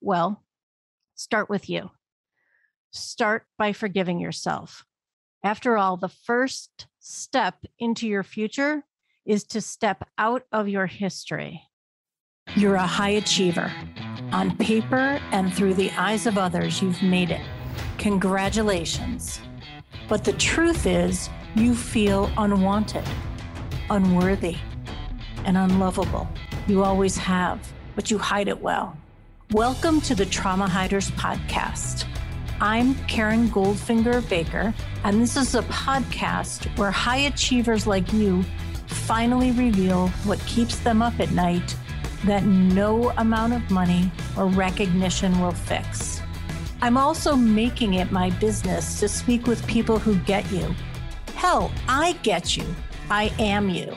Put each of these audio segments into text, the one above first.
Well, start with you. Start by forgiving yourself. After all, the first step into your future is to step out of your history. You're a high achiever. On paper and through the eyes of others, you've made it. Congratulations. But the truth is, you feel unwanted, unworthy, and unlovable. You always have, but you hide it well. Welcome to the Trauma Hiders Podcast. I'm Karen Goldfinger Baker, and this is a podcast where high achievers like you finally reveal what keeps them up at night that no amount of money or recognition will fix. I'm also making it my business to speak with people who get you. Hell, I get you. I am you.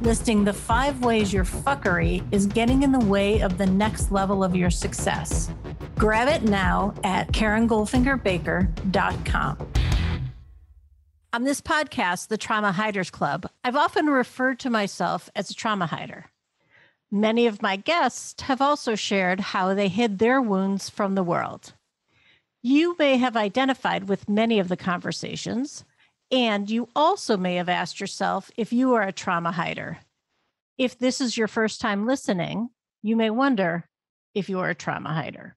listing the five ways your fuckery is getting in the way of the next level of your success. Grab it now at KarenGoldfingerBaker.com. On this podcast, the Trauma Hiders Club, I've often referred to myself as a trauma hider. Many of my guests have also shared how they hid their wounds from the world. You may have identified with many of the conversations, and you also may have asked yourself if you are a trauma hider. If this is your first time listening, you may wonder if you are a trauma hider.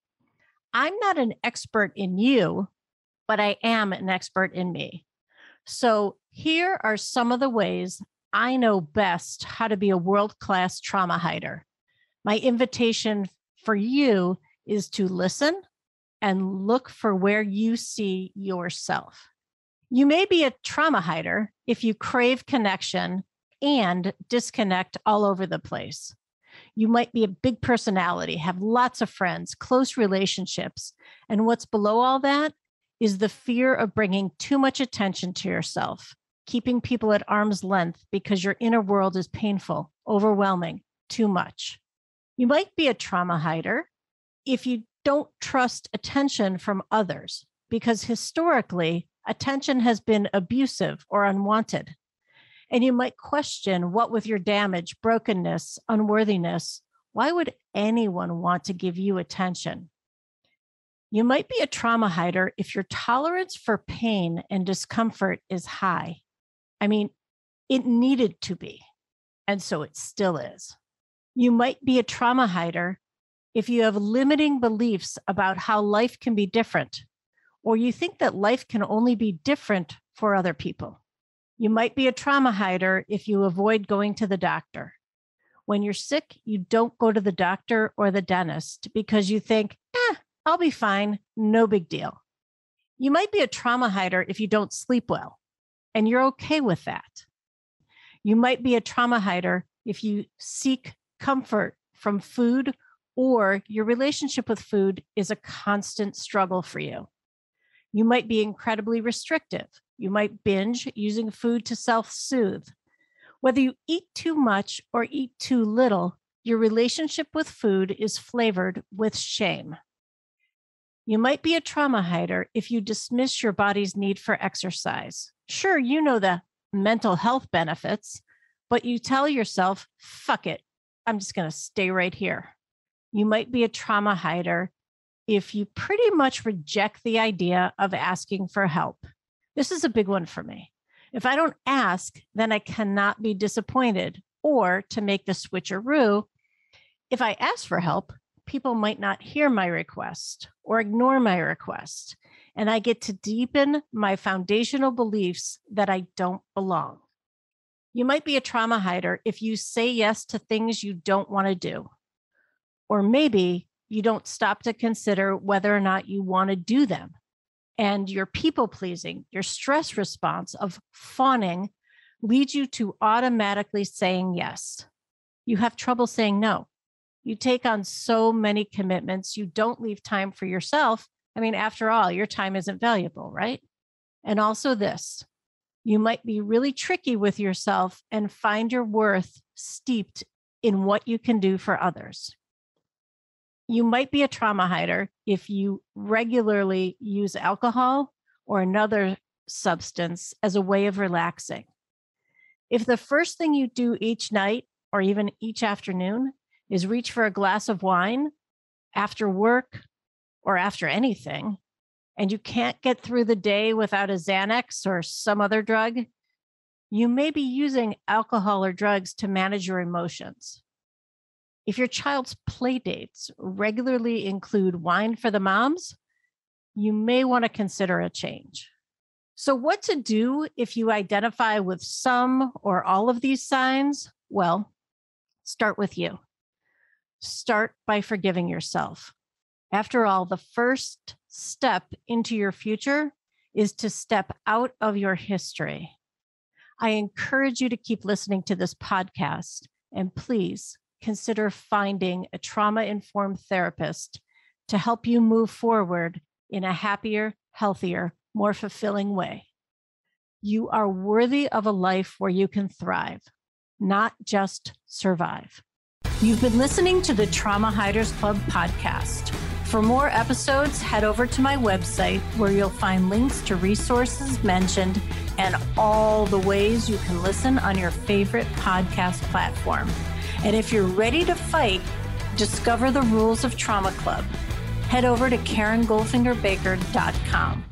I'm not an expert in you, but I am an expert in me. So here are some of the ways I know best how to be a world class trauma hider. My invitation for you is to listen and look for where you see yourself. You may be a trauma hider if you crave connection and disconnect all over the place. You might be a big personality, have lots of friends, close relationships. And what's below all that is the fear of bringing too much attention to yourself keeping people at arm's length because your inner world is painful, overwhelming, too much. You might be a trauma hider if you don't trust attention from others, because historically, attention has been abusive or unwanted. And you might question what, with your damage, brokenness, unworthiness, why would anyone want to give you attention? You might be a trauma hider if your tolerance for pain and discomfort is high. I mean, it needed to be. And so it still is. You might be a trauma hider if you have limiting beliefs about how life can be different, or you think that life can only be different for other people. You might be a trauma hider if you avoid going to the doctor. When you're sick, you don't go to the doctor or the dentist because you think, eh, I'll be fine, no big deal. You might be a trauma hider if you don't sleep well and you're okay with that. You might be a trauma hider if you seek comfort from food or your relationship with food is a constant struggle for you. You might be incredibly restrictive. You might binge using food to self soothe. Whether you eat too much or eat too little, your relationship with food is flavored with shame. You might be a trauma hider if you dismiss your body's need for exercise. Sure, you know the mental health benefits, but you tell yourself, fuck it, I'm just going to stay right here. You might be a trauma hider if you pretty much reject the idea of asking for help. This is a big one for me. If I don't ask, then I cannot be disappointed. Or to make the switcheroo, if I ask for help, people might not hear my request or ignore my request and I get to deepen my foundational beliefs that I don't belong. You might be a trauma hider if you say yes to things you don't want to do. Or maybe you don't stop to consider whether or not you want to do them. And your people pleasing, your stress response of fawning leads you to automatically saying yes. You have trouble saying no. You take on so many commitments, you don't leave time for yourself I mean, after all, your time isn't valuable, right? And also, this you might be really tricky with yourself and find your worth steeped in what you can do for others. You might be a trauma hider if you regularly use alcohol or another substance as a way of relaxing. If the first thing you do each night or even each afternoon is reach for a glass of wine after work or after anything, and you can't get through the day without a Xanax or some other drug, you may be using alcohol or drugs to manage your emotions. If your child's play dates regularly include wine for the moms, you may want to consider a change. So, what to do if you identify with some or all of these signs? Well, start with you. Start by forgiving yourself. After all, the first step into your future is to step out of your history. I encourage you to keep listening to this podcast and please consider finding a trauma informed therapist to help you move forward in a happier, healthier, more fulfilling way. You are worthy of a life where you can thrive, not just survive. You've been listening to the Trauma Hiders Club podcast. For more episodes, head over to my website where you'll find links to resources mentioned and all the ways you can listen on your favorite podcast platform. And if you're ready to fight, discover the rules of Trauma Club. Head over to KarenGoldfingerBaker.com.